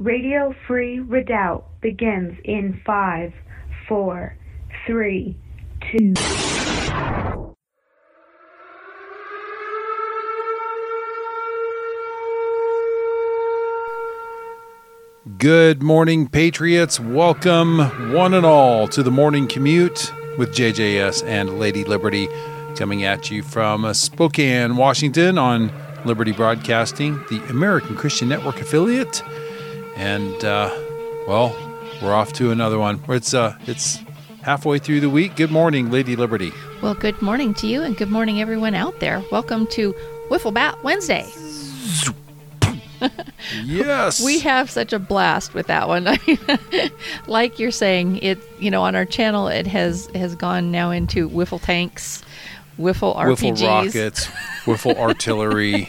Radio Free Redoubt begins in five, four, three, two. Good morning, Patriots. Welcome, one and all, to the morning commute with JJS and Lady Liberty coming at you from Spokane, Washington on Liberty Broadcasting, the American Christian Network affiliate. And, uh, well, we're off to another one. It's, uh, it's halfway through the week. Good morning, Lady Liberty. Well, good morning to you and good morning, everyone out there. Welcome to Wiffle Bat Wednesday. yes. We have such a blast with that one. like you're saying, it you know on our channel it has has gone now into wiffle tanks, wiffle RPGs, Wiffle rockets, wiffle artillery,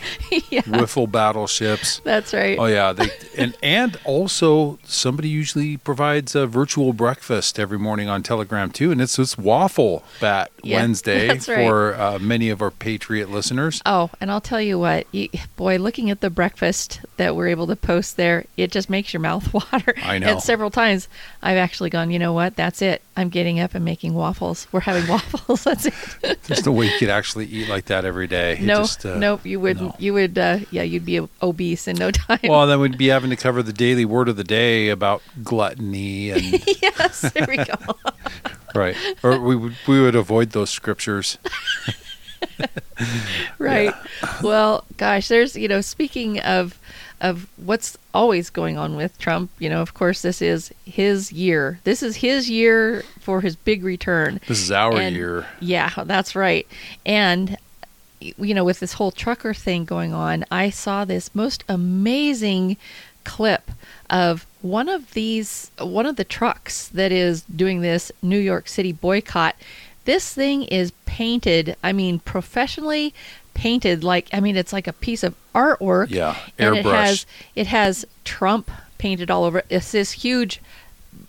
yeah, wiffle battleships. that's right. Oh yeah, they, and and also somebody usually provides a virtual breakfast every morning on Telegram too, and it's this waffle bat Yeah, Wednesday right. for uh, many of our Patriot listeners. Oh, and I'll tell you what, you, boy, looking at the breakfast that we're able to post there, it just makes your mouth water. I know. And several times I've actually gone, you know what? That's it. I'm getting up and making waffles. We're having waffles. That's it. There's no way you could actually eat like that every day. No, just, uh, nope. You wouldn't. no. You would. Uh, yeah, you'd be obese in no time. Well, then we'd be having to cover the daily word of the day about gluttony and yes, there we go. right, or we would we would avoid those scriptures. right. Well, gosh, there's you know, speaking of of what's always going on with Trump, you know, of course this is his year. This is his year for his big return. This is our And- year. Yeah, that's right. And you know, with this whole trucker thing going on, I saw this most amazing clip of one of these one of the trucks that is doing this New York City boycott. This thing is painted, I mean professionally painted like I mean it's like a piece of artwork. Yeah, And it has it has Trump painted all over it. It's this huge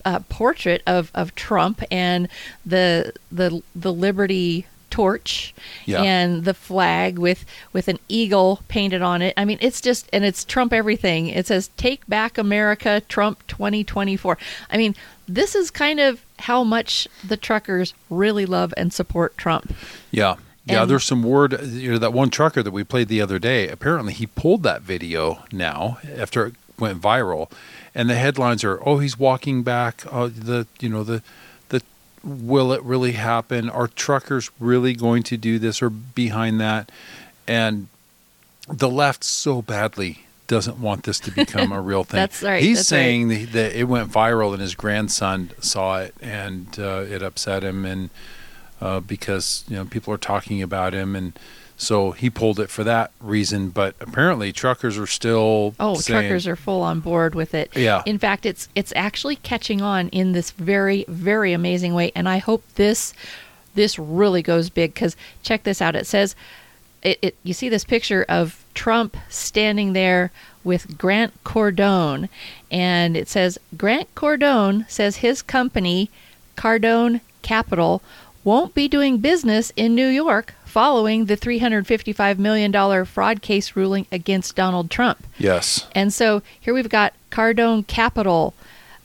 uh, portrait of, of Trump and the the the Liberty torch Yeah. and the flag with with an eagle painted on it. I mean, it's just and it's Trump everything. It says "Take Back America, Trump 2024." I mean, this is kind of how much the truckers really love and support Trump. Yeah. Yeah, And- there's some word. You know, that one trucker that we played the other day. Apparently, he pulled that video now after it went viral, and the headlines are, "Oh, he's walking back." Uh, the you know the the will it really happen? Are truckers really going to do this or behind that? And the left so badly doesn't want this to become a real thing. That's right, He's that's saying that, that it went viral and his grandson saw it and uh, it upset him and uh, because you know people are talking about him and so he pulled it for that reason. But apparently truckers are still Oh, saying, truckers are full on board with it. Yeah. In fact, it's it's actually catching on in this very very amazing way, and I hope this this really goes big because check this out. It says it, it. You see this picture of Trump standing there with Grant Cardone, and it says Grant Cardone says his company, Cardone Capital, won't be doing business in New York following the $355 million fraud case ruling against Donald Trump. Yes, And so here we've got Cardone Capital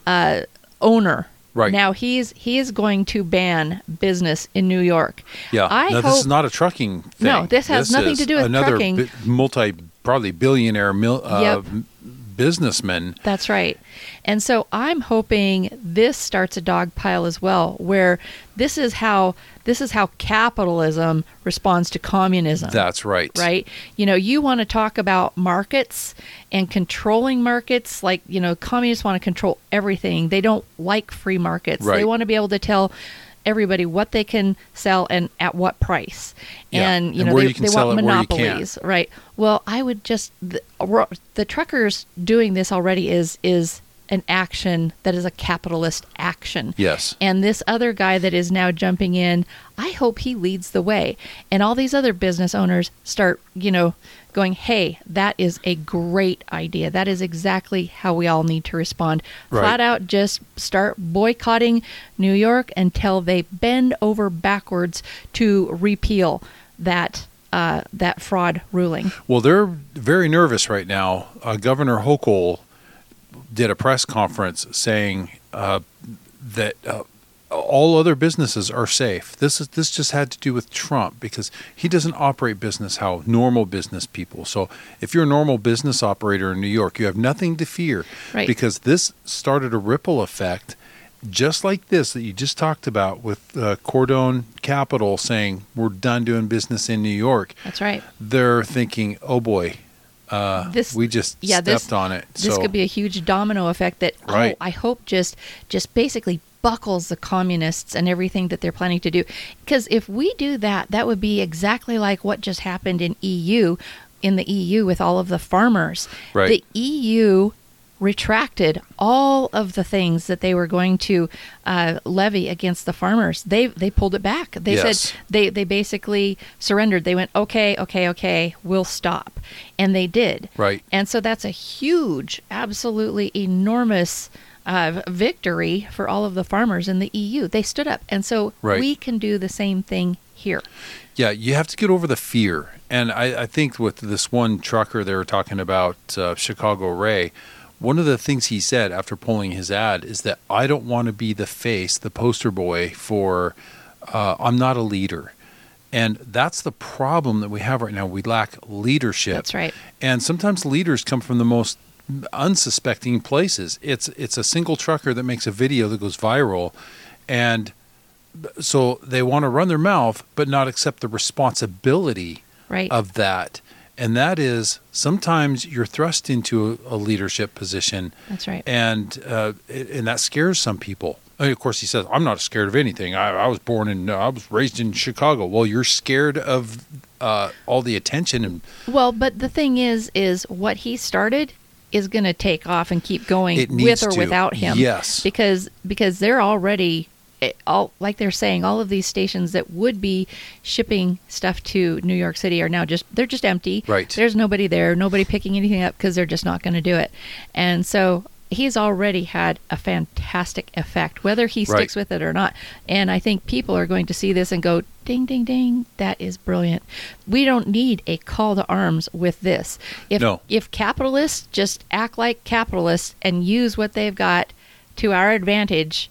uh, owner. Right. Now he's he is going to ban business in New York. yeah. I no, hope this is not a trucking thing. No, this has nothing is to do with another trucking. bi- multi, probably billionaire mil, uh, Yep. Businessman. That's right. And so I'm hoping this starts a dog pile as well, where this is how this is how capitalism responds to communism. That's right. right? You know, you want to talk about markets and controlling markets. Like, you know, communists want to control everything. They don't like free markets. They want to be able to tell everybody what they can sell and at what price. Yeah, And, you and know, they, you they want it, where you can't. monopolies, right? Well, I would just the, the truckers doing this already is is an action that is a capitalist action. Yes. And this other guy that is now jumping in, I hope he leads the way. And all these other business owners start, you know, going, hey, that is a great idea. That is exactly how we all need to respond. Right. Flat out just start boycotting New York until they bend over backwards to repeal that. Uh, that fraud ruling. Well, they're very nervous right now. Uh, Governor Hochul did a press conference saying uh, that uh, all other businesses are safe. This is this just had to do with Trump because he doesn't operate business how normal business people. So if you're a normal business operator in New York, you have nothing to fear Right. because this started a ripple effect just like this that you just talked about with uh, Cardone Capital saying we're done doing business in New York. That's right. They're thinking, "Oh boy, uh, This- we just yeah, stepped this- on it." This so could be a huge domino effect that Right. oh, I hope just just basically buckles the communists and everything that they're planning to do. Because if we do that, that would be exactly like what just happened in EU in the EU with all of the farmers. Right. The EU retracted all of the things that they were going to uh, levy against the farmers. They they pulled it back. They Yes. said they they basically surrendered. They went okay, okay, okay, we'll stop, and they did. Right. And so that's a huge, absolutely enormous uh, victory for all of the farmers in the EU. They stood up, and so Right. we can do the same thing here. Yeah, you have to get over the fear. And I, I think with this one trucker they were talking about, uh, Chicago Ray, one of the things he said after pulling his ad is that I don't want to be the face, the poster boy for uh, I'm not a leader. And that's the problem that we have right now. We lack leadership. That's right. And sometimes leaders come from the most unsuspecting places. It's it's a single trucker that makes a video that goes viral and so they want to run their mouth but not accept the responsibility Right. of that. And that is sometimes you're thrust into a, a leadership position That's right. and uh, it- and that scares some people. And of course, he says, "I'm not scared of anything. I, I was born in, I was raised in Chicago." Well, you're scared of uh, all the attention and Well, but the thing is, is what he started is going to take off and keep going with or to. without him. Yes. because because they're already it, all like they're saying all of these stations that would be shipping stuff to New York City are now just they're just empty. Right. There's nobody there, nobody picking anything up because they're just not going to do it, and so. He's already had a fantastic effect, whether he Right. sticks with it or not. And I think people are going to see this and go, ding, ding, ding, that is brilliant. We don't need a call to arms with this. If, No. if capitalists just act like capitalists and use what they've got to our advantage,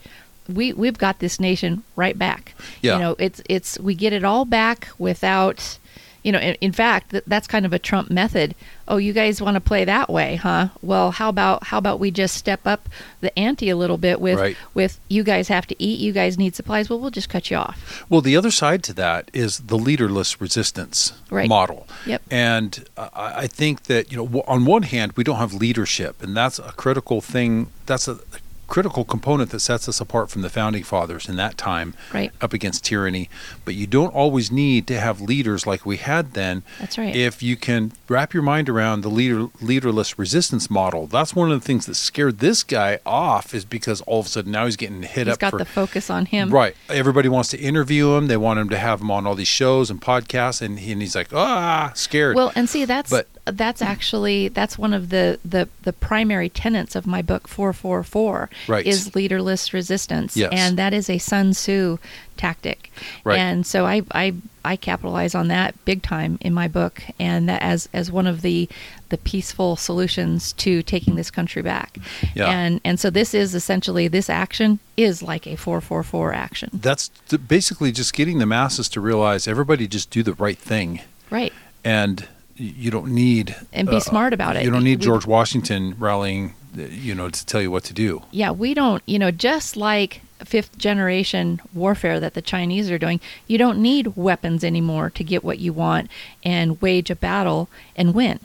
we, we've got this nation right back. Yeah. You know, it's, it's, we get it all back without, you know, in, in fact, th- that's kind of a Trump method. Oh, you guys want to play that way, huh? Well, how about how about we just step up the ante a little bit with Right. with you guys have to eat, you guys need supplies. Well, we'll just cut you off. Well, the other side to that is the leaderless resistance Right. model. Yep. And I I think that, you know, on one hand, we don't have leadership, and that's a critical thing. That's a critical component that sets us apart from the founding fathers in that time Right. up against tyranny. But you don't always need to have leaders like we had then. That's right. If you can wrap your mind around the leader leaderless resistance model, that's one of the things that scared this guy off is because all of a sudden now he's getting hit He's up got for the focus on him. Right. Everybody wants to interview him. They want him to have him on all these shows and podcasts, and, he, and he's like, ah, scared. Well, and see that's But- that's actually that's one of the the the primary tenets of my book 444 Right. is leaderless resistance Yes. and that is a Sun Tzu tactic. Right. And so I I I capitalize on that big time in my book and that as as one of the the peaceful solutions to taking this country back. Yeah. And and so this is essentially this action is like a 444 action. that's basically just getting the masses to realize everybody just do the right thing, Right. and you don't need And be smart about it. You don't need We- George Washington rallying, uh, you know, to tell you what to do. yeah, we don't, you know, just like fifth generation warfare that the Chinese are doing, you don't need weapons anymore to get what you want and wage a battle and win.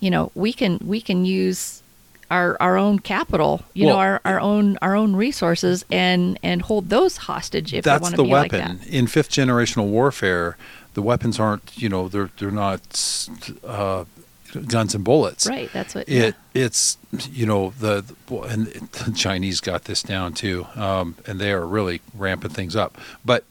You know, we can we can use our our own capital, you know, our, our own our own resources and and hold those hostage if That's want to the be like weapon that. in fifth generational warfare. The weapons aren't, you know, they're they're not uh, guns and bullets. Right, that's what it it's you know the, and the Chinese got this down too, um, and they are really ramping things up. But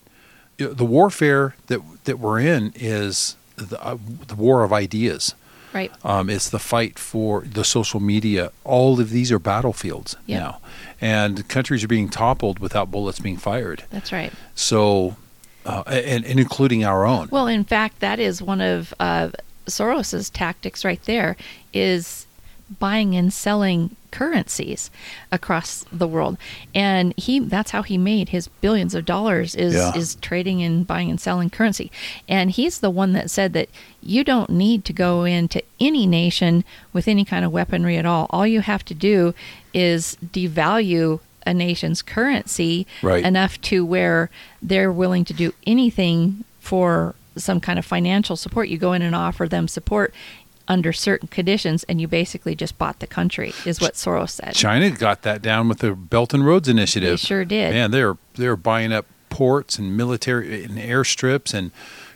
the warfare that that we're in is the, uh, the war of ideas. Right. Um, it's the fight for the social media. All of these are battlefields Yeah. now, and countries are being toppled without bullets being fired. That's right. So, uh, and, and including our own. Well, in fact, that is one of uh, Soros's tactics right there. Is buying and selling currencies across the world and he that's how he made his billions of dollars is Yeah. is trading and buying and selling currency and he's the one that said that you don't need to go into any nation with any kind of weaponry at all all you have to do is devalue a nation's currency Right. enough to where they're willing to do anything for some kind of financial support. You go in and offer them support under certain conditions, and you basically just bought the country, is what Soros said. China got that down with the Belt and Roads Initiative. They sure did. Man, they're they're buying up ports and military and airstrips and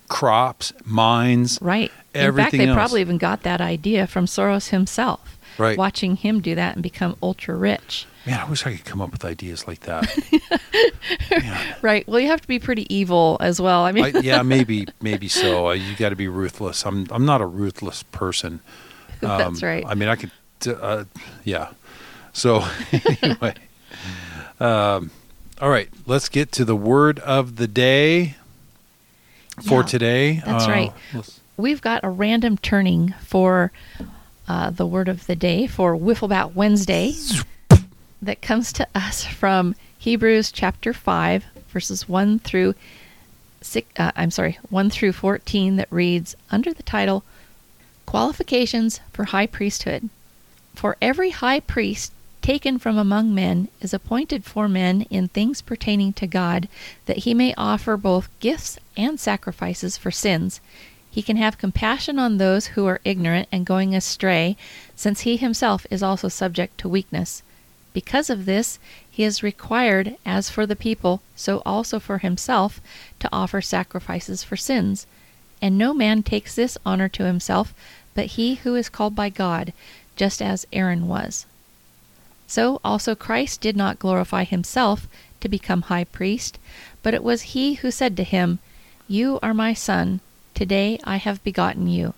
crops, mines. Right. In fact, they else. probably even got that idea from Soros himself. Right. Watching him do that and become ultra rich. Man, I wish I could come up with ideas like that. Right. Well, you have to be pretty evil as well. I mean, I, yeah, maybe maybe so. Uh, you got to be ruthless. I'm I'm not a ruthless person. Um, That's right. I mean, I could. Uh, yeah. So anyway, um, all right. Let's get to the word of the day for Yeah, today. that's Uh, right. let's- we've got a random turning for uh, the word of the day for Wifflebat Wednesday that comes to us from Hebrews chapter 5, verses 1 through six, uh, I'm sorry, 1 through 14 that reads under the title Qualifications for High Priesthood. For every high priest taken from among men is appointed for men in things pertaining to God, that he may offer both gifts and sacrifices for sins. He can have compassion on those who are ignorant and going astray, since he himself is also subject to weakness. Because of this, he is required, as for the people, so also for himself, to offer sacrifices for sins. And no man takes this honor to himself, but he who is called by God, just as Aaron was. So also Christ did not glorify himself to become high priest, but it was he who said to him, You are my son, today I have begotten you.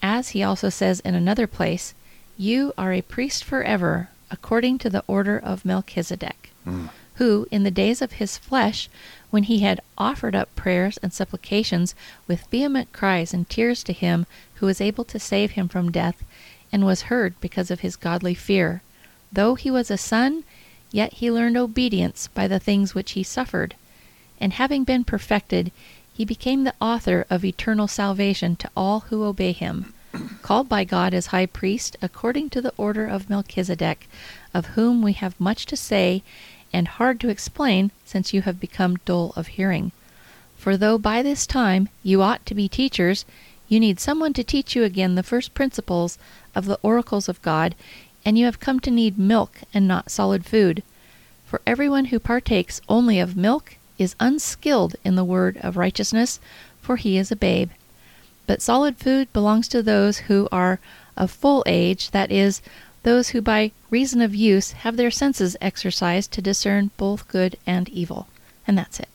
As he also says in another place, You are a priest forever, according to the order of Melchizedek, hmm. who, in the days of his flesh, when he had offered up prayers and supplications with vehement cries and tears to him who was able to save him from death, and was heard because of his godly fear. Though he was a son, yet he learned obedience by the things which he suffered. And having been perfected, he became the author of eternal salvation to all who obey him, called by God as high priest according to the order of Melchizedek, of whom we have much to say and hard to explain, since you have become dull of hearing. For though by this time you ought to be teachers, you need someone to teach you again the first principles of the oracles of God, and you have come to need milk and not solid food. For everyone who partakes only of milk is unskilled in the word of righteousness, for he is a babe. But solid food belongs to those who are of full age, that is, those who by reason of use have their senses exercised to discern both good and evil. And that's it.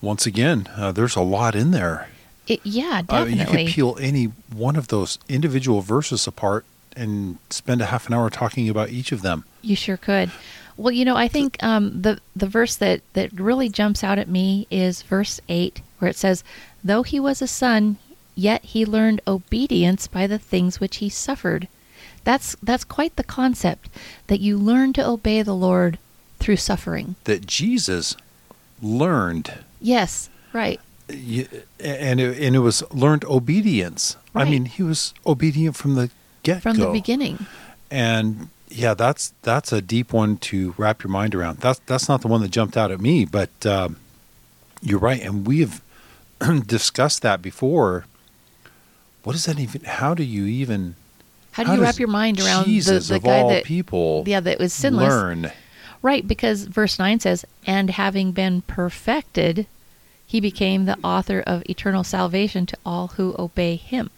Once again, uh, there's a lot in there. it yeah, Uh, you could peel any one of those individual verses apart and spend a half an hour talking about each of them. You sure could. Well, you know, I think um, the the verse that that really jumps out at me is verse eight, where it says, "Though he was a son, yet he learned obedience by the things which he suffered." That's that's quite the concept that you learn to obey the Lord through suffering. That Jesus learned, Yes, right. and it, and it was learned obedience. Right. I mean, he was obedient from the get From the beginning. and yeah, that's that's a deep one to wrap your mind around. That's that's not the one that jumped out at me, but um, you're right, and we've discussed that before. What does that even? How do you even? How do you wrap your mind around the, Jesus the of guy all that people? yeah that was sinless? Learn. Right, because verse 9 says, And having been perfected, he became the author of eternal salvation to all who obey him.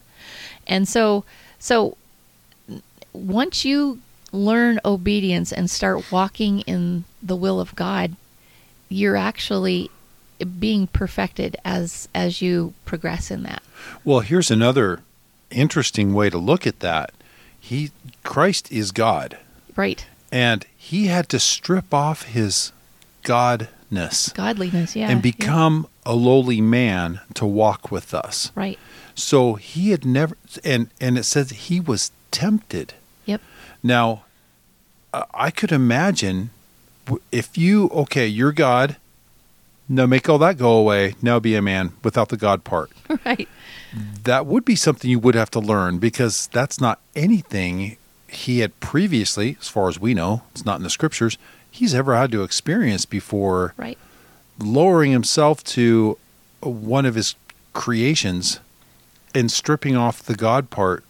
And so, so once you learn obedience and start walking in the will of God, you're actually being perfected as as you progress in that. Well, here's another interesting way to look at that. He Christ is God, Right. and he had to strip off his godness Godliness, yeah. and yeah. become a lowly man to walk with us. right. So he had never and and it says he was tempted. Yep. Now, I could imagine if you, okay, you're God. Now make all that go away. Now be a man without the God part. Right. That would be something you would have to learn because that's not anything he had previously, as far as we know, it's not in the scriptures, he's ever had to experience before Right. lowering himself to one of his creations and stripping off the God part,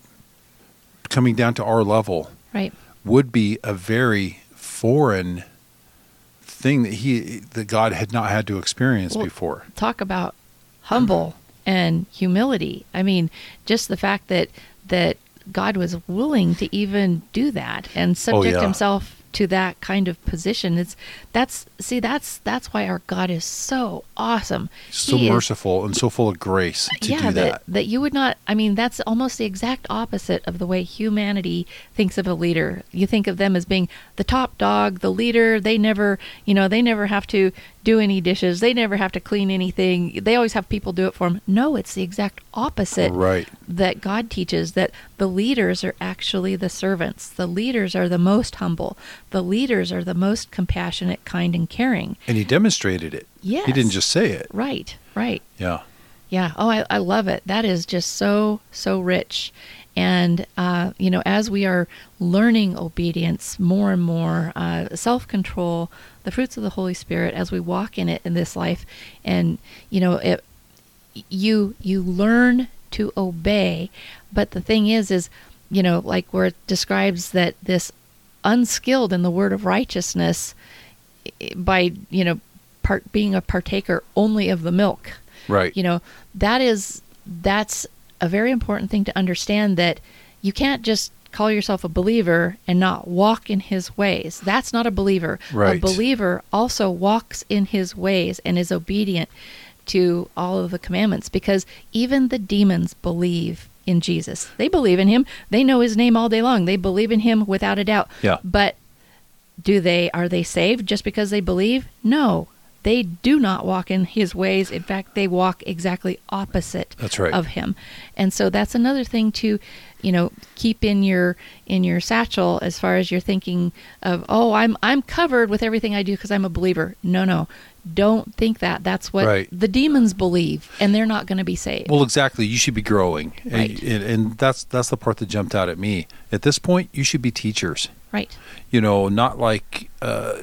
coming down to our level, Right. would be a very foreign thing that he that God had not had to experience Well, before. talk about humble and humility. I mean, just the fact that that God was willing to even do that and oh, subject Oh, yeah. himself to that kind of position. It's that's see that's that's why our God is so awesome. So He is- merciful and so full of grace to yeah, do that. that you would not. I mean, that's almost the exact opposite of the way humanity thinks of a leader. You think of them as being the top dog, the leader. They never, you know, they never have to do any dishes. They never have to clean anything. They always have people do it for them. No, it's the exact opposite Right. that God teaches that the leaders are actually the servants. The leaders are the most humble. The leaders are the most compassionate, kind, and caring. And he demonstrated it. Yes. He didn't just say it. Right, right. Yeah. Yeah. Oh, I, I love it. That is just so, so rich. And, uh, you know, as we are learning obedience more and more, uh, self control, the fruits of the Holy Spirit, as we walk in it in this life, and, you know, it, you you learn to obey. But the thing is is you know like where it describes that this unskilled in the word of righteousness by you know part being a partaker only of the milk. Right. you know that is that's a very important thing to understand that you can't just call yourself a believer and not walk in his ways that's not a believer Right. a believer also walks in his ways and is obedient to all of the commandments because even the demons believe in Jesus. They believe in him. They know his name all day long. They believe in him without a doubt. Yeah. But do they are they saved just because they believe? No. They do not walk in his ways. In fact, they walk exactly opposite That's right. of him. And so that's another thing to, you know, keep in your in your satchel as far as you're thinking of, oh, I'm I'm covered with everything I do because I'm a believer. No, no. Don't think that. That's what Right. the demons believe and they're not going to be saved. Well, exactly. You should be growing, And- Right. and, and that's that's the part that jumped out at me. At this point, you should be teachers. right. You know, not like. Uh,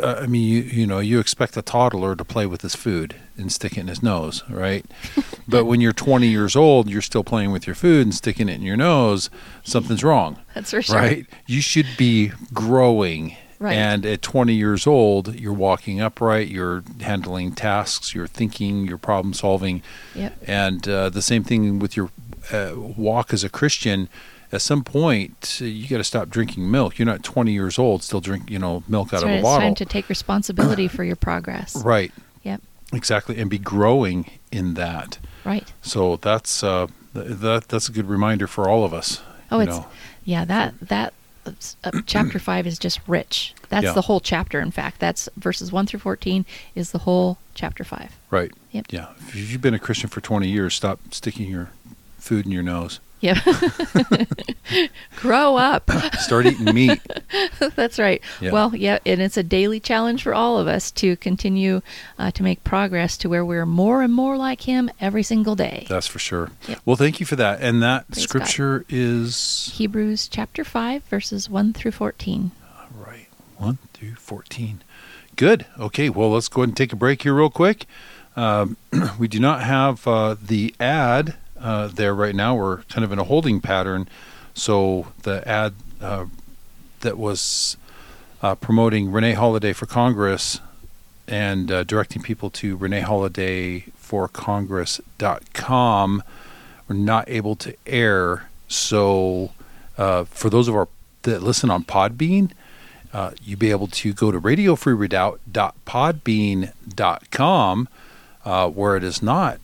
uh, I mean, you you know, you expect a toddler to play with his food and stick it in his nose, right? but when you're 20 years old, you're still playing with your food and sticking it in your nose. Something's wrong, That's for sure. right? You should be growing. Right. And at 20 years old, you're walking upright, you're handling tasks, you're thinking, you're problem solving. Yep. And uh, the same thing with your uh, walk as a Christian. At some point, uh, you got to stop drinking milk. You're not 20 years old, still drink, you know, milk That's out right. of a bottle. It's time to take responsibility for your progress. right. Yep. Exactly, and be growing in that. Right. So that's uh, th- that that's a good reminder for all of us. Oh, it's know. yeah. That that uh, chapter five is just rich. That's Yeah. the whole chapter. In fact, that's verses one through fourteen is the whole chapter five. right. Yep. Yeah. If you've been a Christian for 20 years, stop sticking your food in your nose. Yep. Grow up. Start eating meat. That's right. Yeah. Well, yeah, and it's a daily challenge for all of us to continue uh, to make progress to where we're more and more like Him every single day. That's for sure. Yep. Well, thank you for that. And that Praise scripture is Hebrews chapter five, verses one through fourteen. Right. 1 through 14. Good. Okay. Well, let's go ahead and take a break here, real quick. Um, we do not have uh, the ad uh, there right now. We're kind of in a holding pattern. So the ad uh, that was uh, promoting Rene Holaday for Congress and uh, directing people to reneholaday4congress.com we're not able to air. So uh, for those of our that listen on Podbean, uh, you'll be able to go to radiofreeredoubt.podbean.com uh, where it is not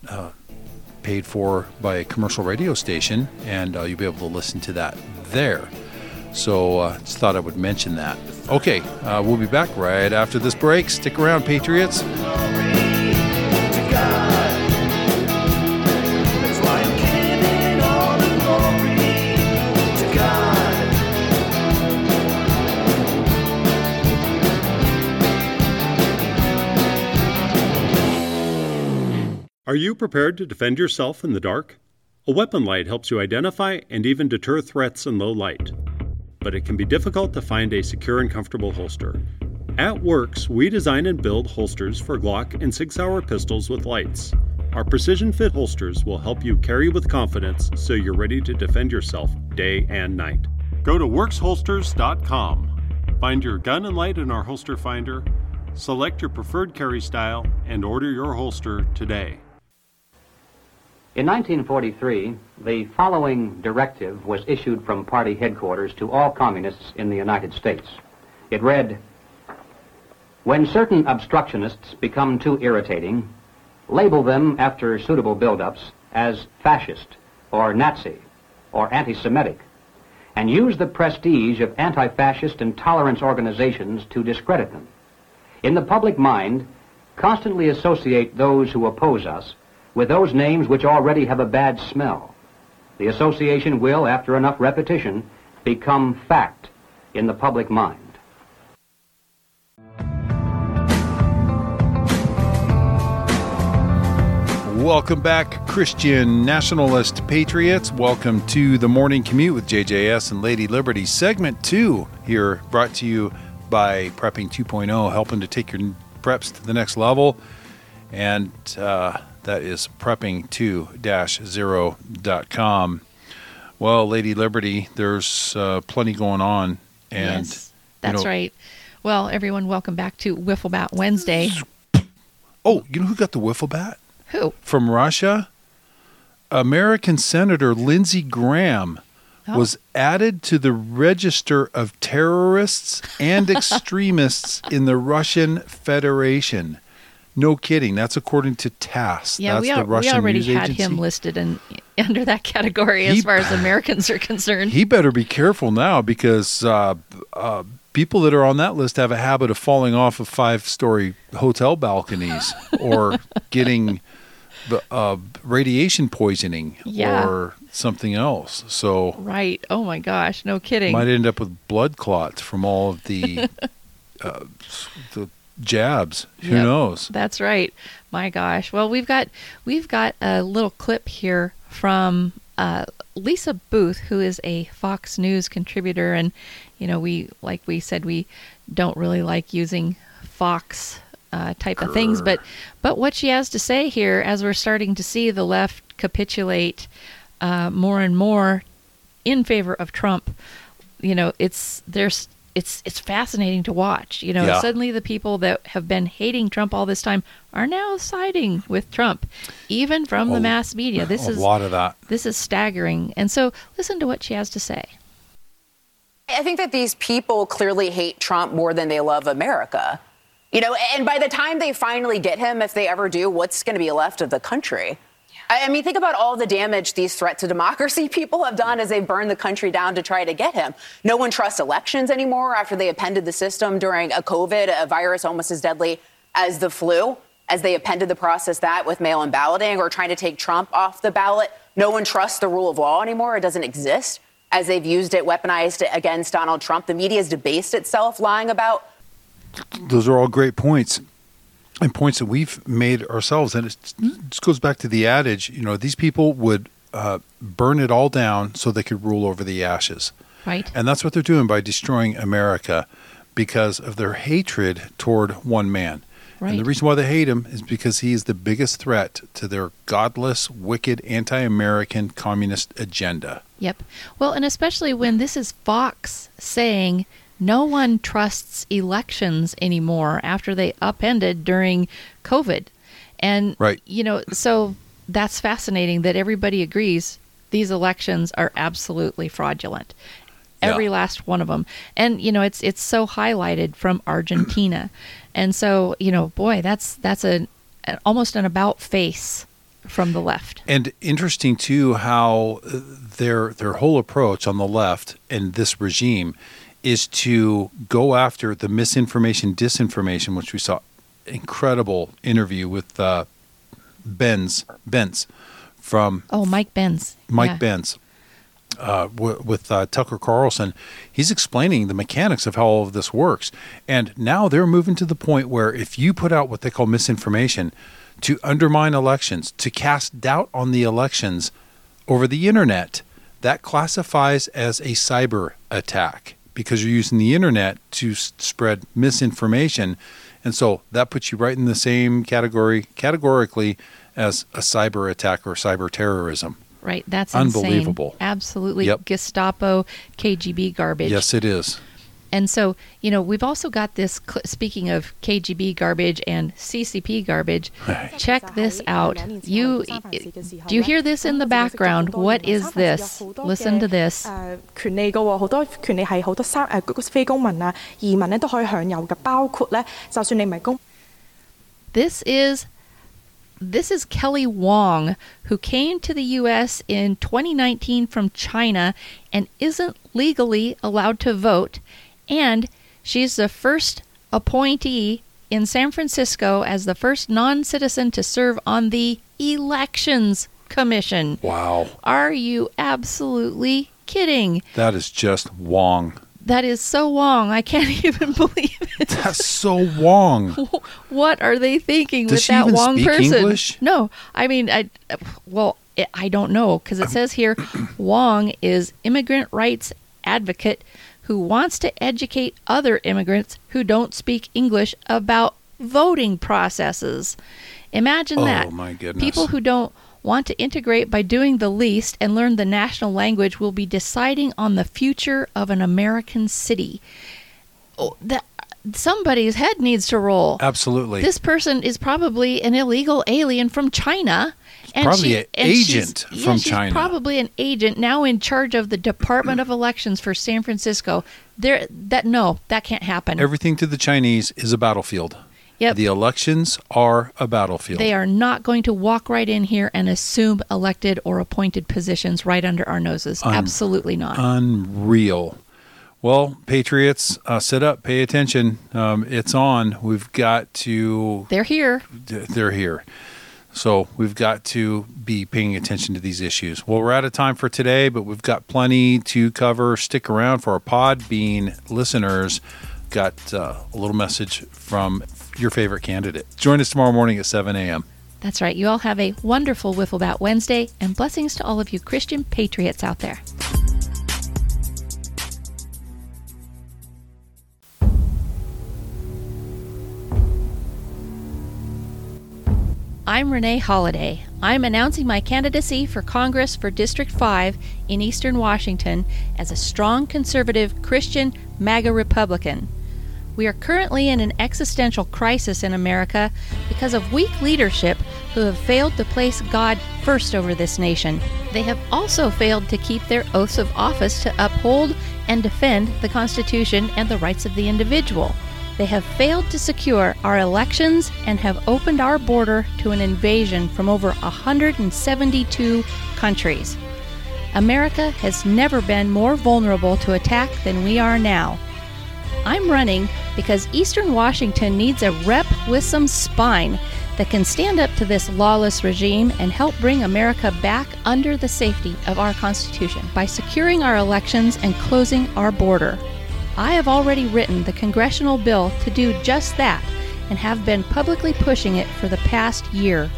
paid for by a commercial radio station, and uh, you'll be able to listen to that there. So uh, just thought I would mention that. Okay, uh, we'll be back right after this break. Stick around, Patriots. Are you prepared to defend yourself in the dark? A weapon light helps you identify and even deter threats in low light. But it can be difficult to find a secure and comfortable holster. At Works, we design and build holsters for Glock and Sig Sauer pistols with lights. Our precision fit holsters will help you carry with confidence so you're ready to defend yourself day and night. Go to worksholsters.com. Find your gun and light in our holster finder, select your preferred carry style, and order your holster today. In 1943, the following directive was issued from party headquarters to all communists in the United States. It read, When certain obstructionists become too irritating, label them after suitable buildups as fascist or Nazi or anti-Semitic and use the prestige of anti-fascist and tolerance organizations to discredit them. In the public mind, constantly associate those who oppose us with those names which already have a bad smell. The association will, after enough repetition, become fact in the public mind. Welcome back, Christian nationalist patriots. Welcome to the morning commute with JJS and Lady Liberty, segment two, here brought to you by Prepping 2.0, helping to take your preps to the next level. And uh, that is prepping2-0.com. Well, Lady Liberty, there's uh, plenty going on. And yes, that's you know- right. Well, everyone, welcome back to Wiffle Bat Wednesday. Oh, you know who got the wiffle bat? Who? from Russia, American Senator Lindsey Graham Oh. was added to the register of terrorists and extremists in the Russian Federation. No kidding. That's according to TASS. Yeah, That's we, al- we already had agency. him listed in under that category as He- far as Americans are concerned. He better be careful now because uh, uh, people that are on that list have a habit of falling off of five-story hotel balconies or getting uh, radiation poisoning Yeah. or something else. So right. Oh my gosh. No kidding. might end up with blood clots from all of the uh, the jabs. Who Yep. knows? That's right. My gosh. Well, we've got we've got a little clip here from uh, Lisa Boothe, who is a Fox News contributor, and you know we like we said we don't really like using Fox uh, type of things, but but what she has to say here, as we're starting to see the left capitulate uh, more and more in favor of Trump, you know, it's there's it's it's fascinating to watch. You know, Yeah. suddenly the people that have been hating Trump all this time are now siding with Trump, even from A- the oh, mass media. This a is lot of that. this is staggering. And so, listen to what she has to say. I think that these people clearly hate Trump more than they love America. You know, and by the time they finally get him, if they ever do, what's going to be left of the country? I mean, think about all the damage these threat to democracy people have done as they burned the country down to try to get him. No one trusts elections anymore after they appended the system during a COVID, a virus almost as deadly as the flu, as they appended the process that with mail in balloting or trying to take Trump off the ballot. No one trusts the rule of law anymore. It doesn't exist as they've used it, weaponized it against Donald Trump. The media has debased itself, lying about Those are all great points. And points that we've made ourselves, and it just goes back to the adage. You know, these people would uh, burn it all down so they could rule over the ashes. Right? And that's what they're doing by destroying America because of their hatred toward one man. Right. And the reason why they hate him is because he is the biggest threat to their godless, wicked, anti American communist agenda. Yep. Well, and especially when this is Fox saying no one trusts elections anymore after they upended during COVID. And, Right. you know, so that's fascinating that everybody agrees these elections are absolutely fraudulent. Yeah. Every last one of them. And, you know, it's it's so highlighted from Argentina. and so, you know, boy, that's that's a, an almost an about face from the left. And interesting too how their their whole approach on the left and this regime is to go after the misinformation, disinformation, which we saw incredible interview with uh, Benz Benz from Oh, Mike Benz. Mike Yeah. Benz uh, w- with uh, Tucker Carlson. He's explaining the mechanics of how all of this works. And now they're moving to the point where if you put out what they call misinformation, to undermine elections, to cast doubt on the elections over the internet. That classifies as a cyber attack because you're using the internet to s- spread misinformation. And so that puts you right in the same category, categorically, as a cyber attack or cyber terrorism. Right. That's Unbelievable. Insane. Absolutely Yep. Gestapo, KGB garbage. Yes, it is. And so, you know, we've also got this. Cl- speaking of KGB garbage and CCP garbage, check this out. You do you hear this in the background? What is this? Listen to this. 诶权利嘅喎，好多权利系好多三诶嗰个非公民啊、移民咧都可以享有嘅，包括咧，就算你唔系公 This is this is Kelly Wong, who came to the U.S. in 2019 from China and isn't legally allowed to vote, and she's the first appointee in San Francisco as the first non-citizen to serve on the Elections Commission. Wow. Are you absolutely kidding? That is just Wong. That is so Wong. I can't even believe it. That's so Wong. what are they thinking Does with that Wong speak person? English? No, I mean, I well, I don't know because it says here Wong is immigrant rights advocate who wants to educate other immigrants who don't speak English about voting processes. Imagine Oh, that. my goodness. People who don't want to integrate by doing the least and learn the national language will be deciding on the future of an American city. Oh, that somebody's head needs to roll. Absolutely. This person is probably an illegal alien from China. And probably she- an agent yeah, from she's China. Probably an agent now in charge of the Department of Elections for San Francisco. There, that no, that can't happen. Everything to the Chinese is a battlefield. Yep. The elections are a battlefield. They are not going to walk right in here and assume elected or appointed positions right under our noses. Absolutely not. unreal. Well, Patriots, uh, sit up, pay attention. Um, it's on. We've got to. They're here. They're here. So we've got to be paying attention to these issues. Well, we're out of time for today, but we've got plenty to cover. Stick around for our Podbean listeners. Got uh, a little message from your favorite candidate. Join us tomorrow morning at 7 a.m. That's right. You all have a wonderful Wifflebat Wednesday and blessings to all of you Christian patriots out there. I'm Rene Holaday. I'm announcing my candidacy for Congress for District 5 in Eastern Washington as a strong conservative Christian MAGA Republican. We are currently in an existential crisis in America because of weak leadership who have failed to place God first over this nation. They have also failed to keep their oaths of office to uphold and defend the Constitution and the rights of the individual. They have failed to secure our elections and have opened our border to an invasion from over 172 countries. America has never been more vulnerable to attack than we are now. I'm running because Eastern Washington needs a rep with some spine that can stand up to this lawless regime and help bring America back under the safety of our Constitution by securing our elections and closing our border. I have already written the congressional bill to do just that and have been publicly pushing it for the past year.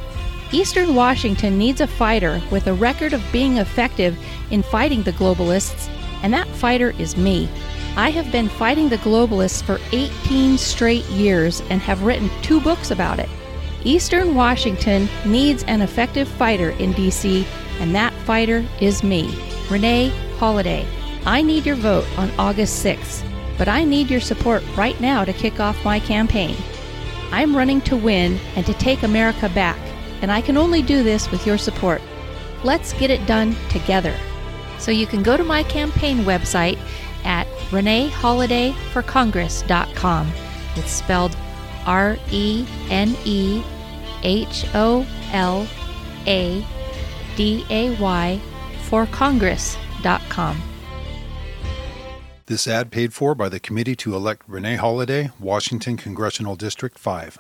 Eastern Washington needs a fighter with a record of being effective in fighting the globalists, and that fighter is me. I have been fighting the globalists for 18 straight years and have written two books about it. Eastern Washington needs an effective fighter in D.C., and that fighter is me, Rene Holaday. I need your vote on August 6th, but I need your support right now to kick off my campaign. I'm running to win and to take America back, and I can only do this with your support. Let's get it done together. So you can go to my campaign website at reneholaday4congress.com. It's spelled R E N E H O L A D A Y for congress.com. This ad paid for by the Committee to Elect Rene Holaday, Washington Congressional District 5.